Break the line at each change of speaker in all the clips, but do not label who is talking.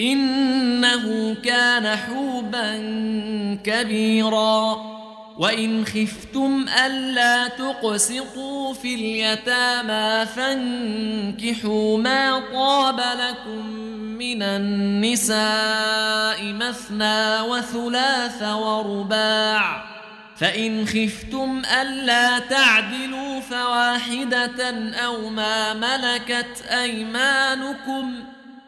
إنه كان حوبا كبيرا. وإن خفتم ألا تقسطوا في اليتامى فانكحوا ما طاب لكم من النساء مثنى وثلاث ورباع. فإن خفتم ألا تعدلوا فواحدة أو ما ملكت أيمانكم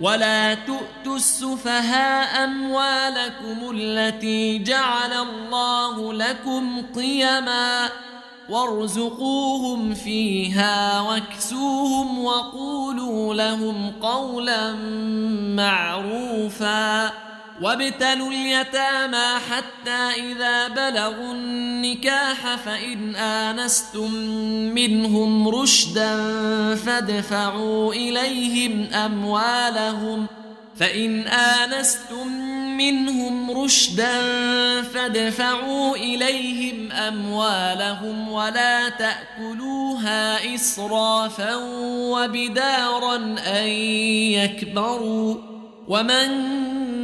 ولا تؤتوا السفهاء اموالكم التي جعل الله لكم قيما وارزقوهم فيها واكسوهم وقولوا لهم قولا معروفا وابتلوا اليتامى حتى إذا بلغوا النكاح فإن آنستم منهم رشدا فادفعوا إليهم أموالهم فإن آنستم منهم رشدا فادفعوا إليهم أموالهم ولا تأكلوها إسرافا وبدارا أن يكبروا ومن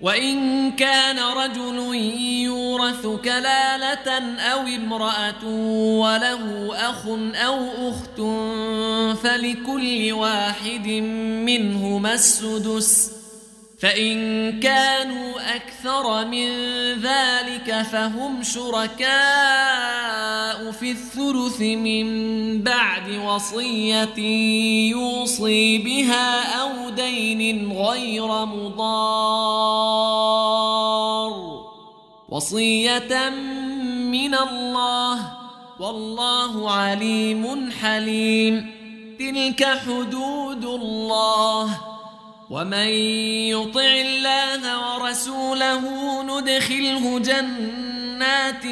وإن كان رجل يورث كلالة أو امرأة وله أخ أو أخت فلكل واحد منهما السدس فإن كانوا أكثر من ذلك فهم شركاء في الثلث من بعد وصية يوصي بها أو دين غير مضار. وصية من الله والله عليم حليم. تلك حدود الله. ومن يطع الله ورسوله ندخله جنات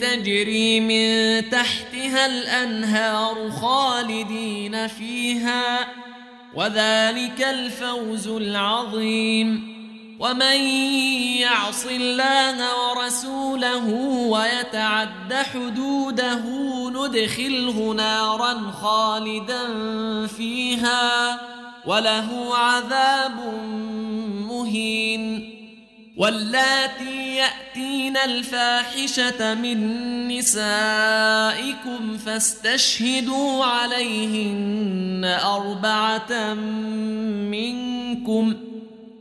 تجري من تحتها الانهار خالدين فيها وذلك الفوز العظيم. ومن يعص الله ورسوله ويتعد حدوده ندخله نارا خالدا فيها وله عذاب مهين واللاتي يأتين الفاحشة من نسائكم فاستشهدوا عليهن أربعة منكم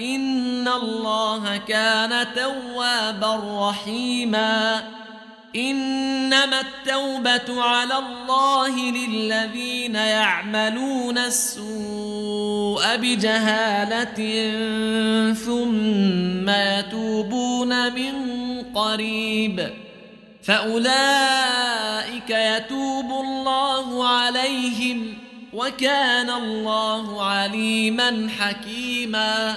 ان الله كان توابا رحيما انما التوبه على الله للذين يعملون السوء بجهاله ثم يتوبون من قريب فاولئك يتوب الله عليهم وكان الله عليما حكيما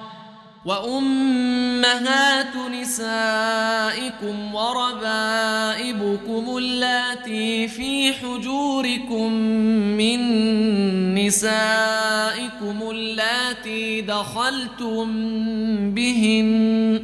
وأمهات نسائكم وربائبكم اللاتي في حجوركم من نسائكم اللاتي دخلتم بهن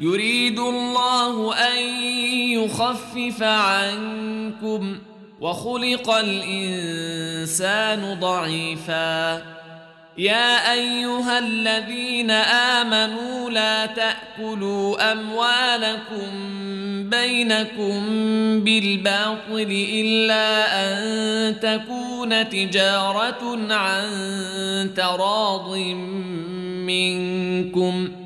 يريد الله أن يخفف عنكم وخلق الإنسان ضعيفا. يا أيها الذين آمنوا لا تأكلوا أموالكم بينكم بالباطل إلا أن تكون تجارة عن تراض منكم.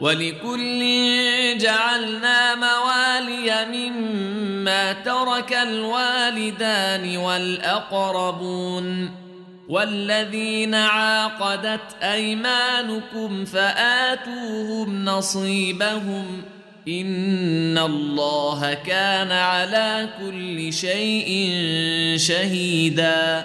ولكل جعلنا موالي مما ترك الوالدان والأقربون والذين عاقدت أيمانكم فآتوهم نصيبهم إن الله كان على كل شيء شهيدا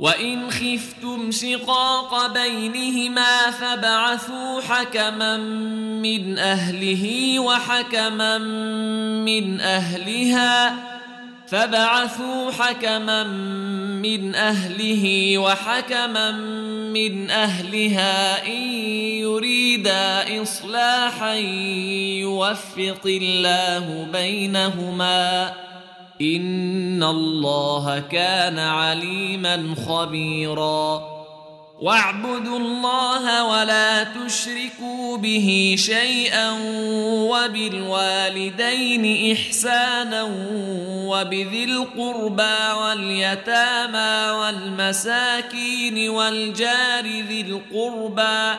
وان خفتم شقاق بينهما فبعثوا حكما من اهله وحكما من اهلها فبعثوا حكما من اهله وحكما من اهلها ان يريدا اصلاحا يوفق الله بينهما ان الله كان عليما خبيرا. واعبدوا الله ولا تشركوا به شيئا وبالوالدين احسانا وبذي القربى واليتامى والمساكين والجار ذي القربى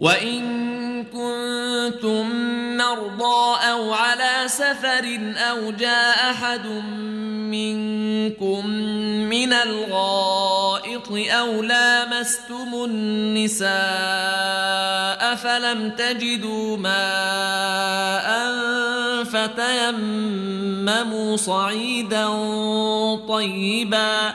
وإن كنتم مرضى أو على سفر أو جاء أحد منكم من الغائط أو لامستم النساء فلم تجدوا ماء فتيمموا صعيدا طيبا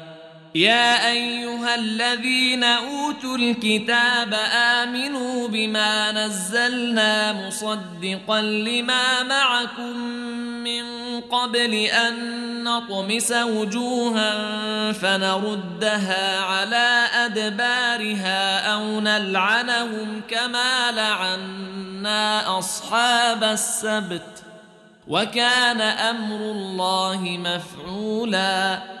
يا أيها الذين أوتوا الكتاب آمنوا بما نزلنا مصدقا لما معكم من قبل أن نطمس وجوها فنردها على أدبارها أو نلعنهم كما لعنا أصحاب السبت وكان أمر الله مفعولا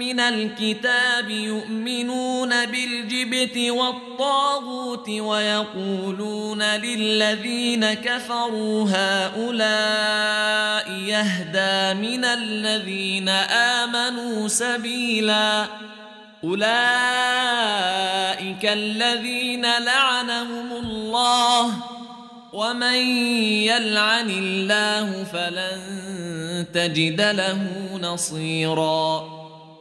من الكتاب يؤمنون بالجبت والطاغوت ويقولون للذين كفروا هؤلاء يهدى من الذين آمنوا سبيلا. أولئك الذين لعنهم الله. ومن يلعن الله فلن تجد له نصيرا.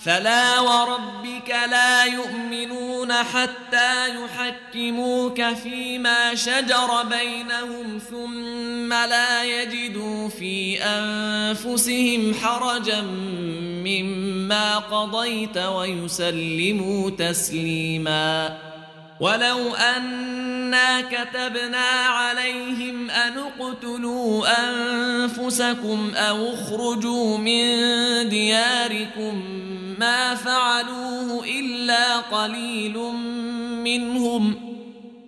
فلا وربك لا يؤمنون حتى يحكموك فيما شجر بينهم ثم لا يجدوا في أنفسهم حرجا مما قضيت ويسلموا تسليما. ولو أنا كتبنا عليهم أن اقتلوا أنفسكم أو اخرجوا من دياركم ما فعلوه إلا قليل منهم.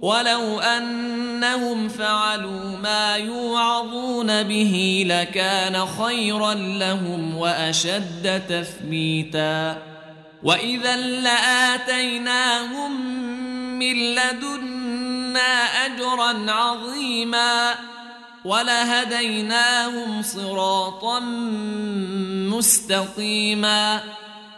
ولو أنهم فعلوا ما يوعظون به لكان خيرا لهم وأشد تثبيتا. وإذا لآتيناهم من لدنا أجرا عظيما. ولهديناهم صراطا مستقيما.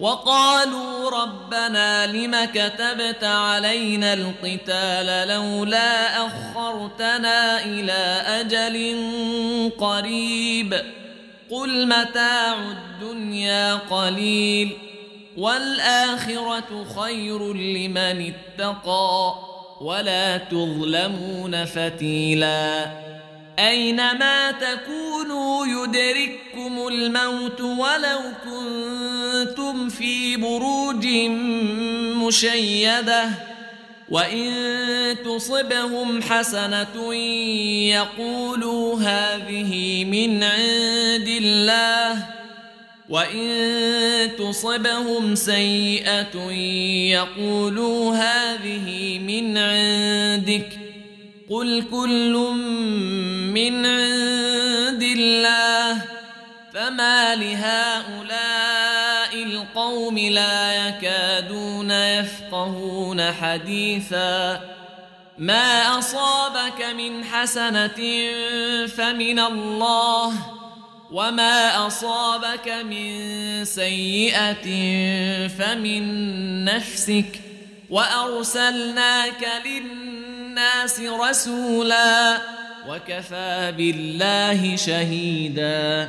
وقالوا ربنا لم كتبت علينا القتال لولا أخرتنا إلى أجل قريب قل متاع الدنيا قليل والآخرة خير لمن اتقى ولا تظلمون فتيلا أينما تكونوا يدرككم الموت ولو كنتم في بروج مشيدة وإن تصبهم حسنة يقولوا هذه من عند الله وإن تصبهم سيئة يقولوا هذه من عندك قل كل من عند الله فما لهؤلاء القوم لا يكادون يفقهون حديثا. ما أصابك من حسنة فمن الله وما أصابك من سيئة فمن نفسك. وأرسلناك للناس رسولا وكفى بالله شهيدا.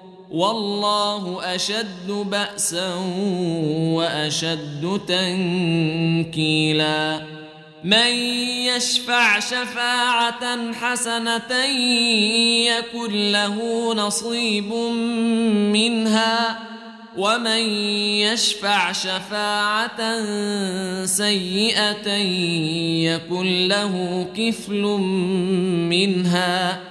والله أشد بأسا وأشد تنكيلا. من يشفع شفاعة حسنة يكن له نصيب منها. ومن يشفع شفاعة سيئة يكن له كفل منها.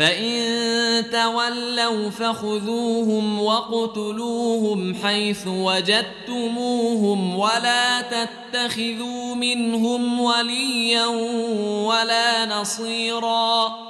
فان تولوا فخذوهم واقتلوهم حيث وجدتموهم ولا تتخذوا منهم وليا ولا نصيرا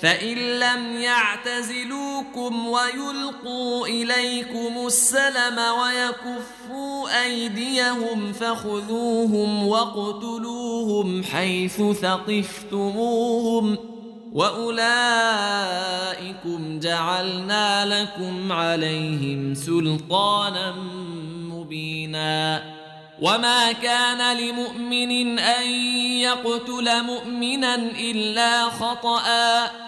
فإن لم يعتزلوكم ويلقوا إليكم السلم ويكفوا أيديهم فخذوهم واقتلوهم حيث ثقفتموهم وأولئكم جعلنا لكم عليهم سلطانا مبينا وما كان لمؤمن أن يقتل مؤمنا إلا خطأ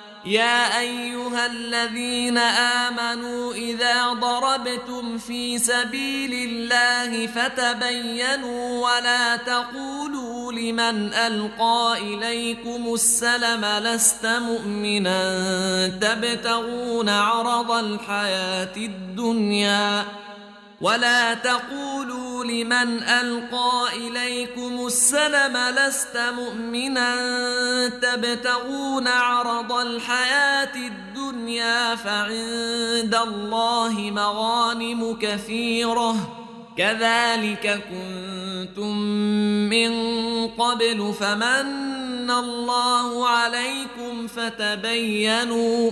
يا أيها الذين آمنوا إذا ضربتم في سبيل الله فتبينوا ولا تقولوا لمن ألقى إليكم السلم لست مؤمنا تبتغون عرض الحياة الدنيا ولا تقولوا لمن القى اليكم السلم لست مؤمنا تبتغون عرض الحياة الدنيا فعند الله مغانم كثيره كذلك كنتم من قبل فمن الله عليكم فتبينوا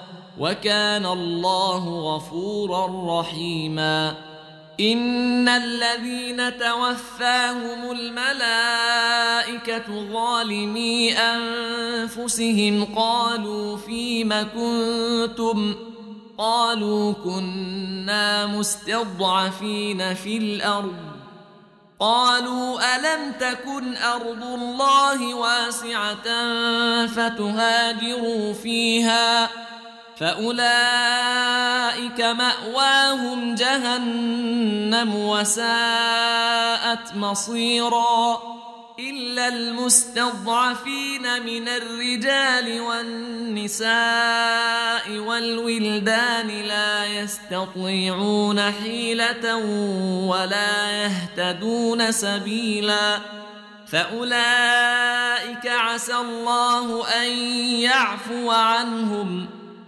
وكان الله غفورا رحيما. إن الذين توفاهم الملائكة ظالمي أنفسهم قالوا فيم كنتم؟ قالوا كنا مستضعفين في الأرض. قالوا ألم تكن أرض الله واسعة فتهاجروا فيها؟ فأولئك مأواهم جهنم وساءت مصيرا إلا المستضعفين من الرجال والنساء والولدان لا يستطيعون حيلة ولا يهتدون سبيلا فأولئك عسى الله أن يعفو عنهم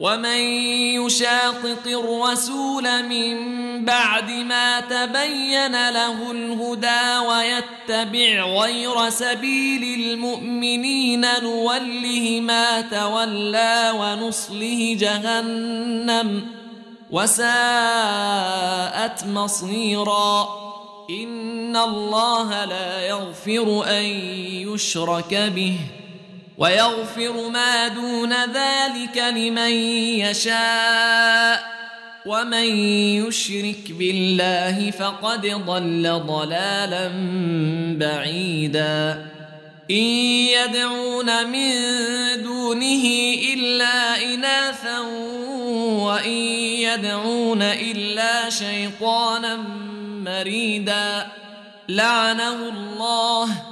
ومن يشاقق الرسول من بعد ما تبين له الهدى ويتبع غير سبيل المؤمنين نوله ما تولى ونصله جهنم وساءت مصيرا. إن الله لا يغفر أن يشرك به. ويغفر ما دون ذلك لمن يشاء ومن يشرك بالله فقد ضل ضلالا بعيدا. إن يدعون من دونه إلا إناثا وإن يدعون إلا شيطانا مريدا. لعنه الله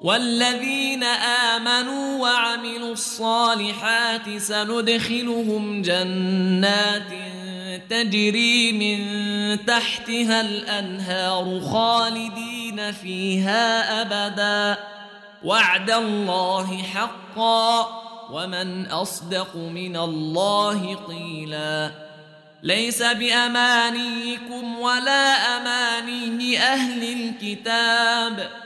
والذين آمنوا وعملوا الصالحات سندخلهم جنات تجري من تحتها الأنهار خالدين فيها أبدا. وعد الله حقا ومن أصدق من الله قيلا. ليس بأمانيكم ولا أماني أهل الكتاب.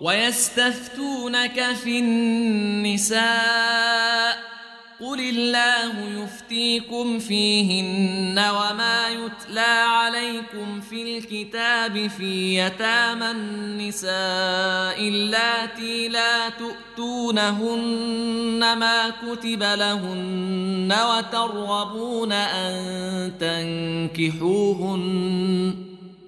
ويستفتونك في النساء قل الله يفتيكم فيهن وما يتلى عليكم في الكتاب في يتامى النساء اللاتي لا تؤتونهن ما كتب لهن وترغبون أن تنكحوهن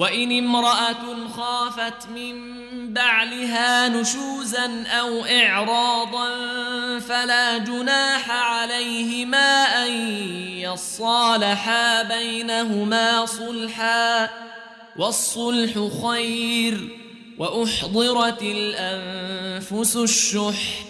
وإن امرأة خافت من بعلها نشوزا أو إعراضا فلا جناح عليهما أن يصالحا بينهما صلحا والصلح خير وأحضرت الأنفس الشح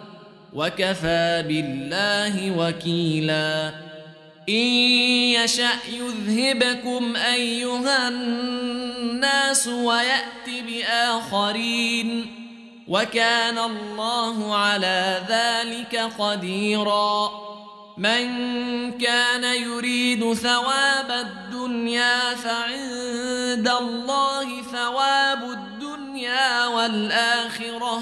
وكفى بالله وكيلا. إن يشأ يذهبكم أيها الناس ويأت بآخرين. وكان الله على ذلك قديرا. من كان يريد ثواب الدنيا فعند الله ثواب الدنيا والآخرة.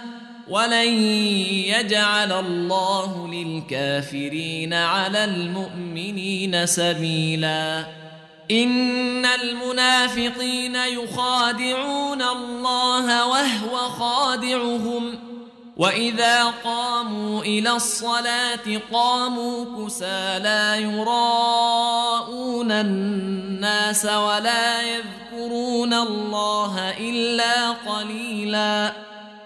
ولن يجعل الله للكافرين على المؤمنين سبيلا ان المنافقين يخادعون الله وهو خادعهم واذا قاموا إلى الصلاه قاموا كسى لا يراءون الناس ولا يذكرون الله الا قليلا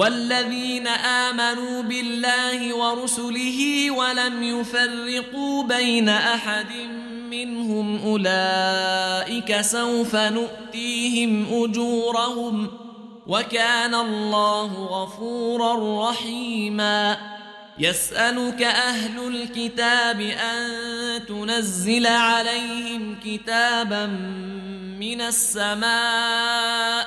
والذين آمنوا بالله ورسله ولم يفرقوا بين أحد منهم أولئك سوف نؤتيهم أجورهم وكان الله غفورا رحيما. يسألك أهل الكتاب أن تنزل عليهم كتابا من السماء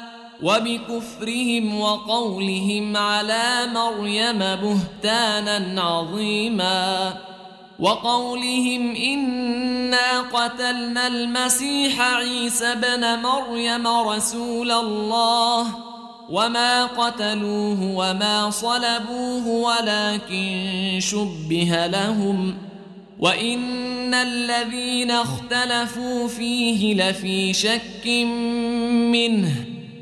وبكفرهم وقولهم على مريم بهتانا عظيما وقولهم إنا قتلنا المسيح عيسى بن مريم رسول الله وما قتلوه وما صلبوه ولكن شبه لهم وإن الذين اختلفوا فيه لفي شك منه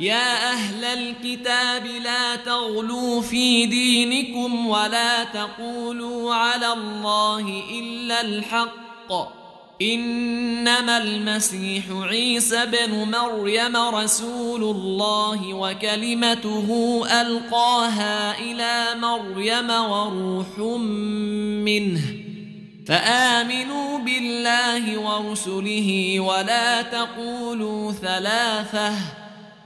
يا أهل الكتاب لا تغلوا في دينكم ولا تقولوا على الله إلا الحق. إنما المسيح عيسى بن مريم رسول الله وكلمته ألقاها إلى مريم وروح منه. فآمنوا بالله ورسله ولا تقولوا ثلاثة.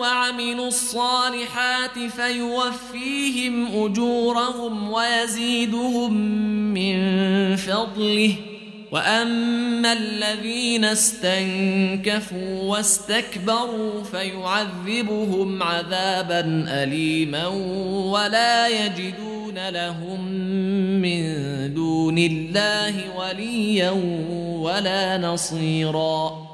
وعملوا الصالحات فيوفيهم أجورهم ويزيدهم من فضله. وأما الذين استنكفوا واستكبروا فيعذبهم عذابا اليما ولا يجدون لهم من دون الله وليا ولا نصيرا.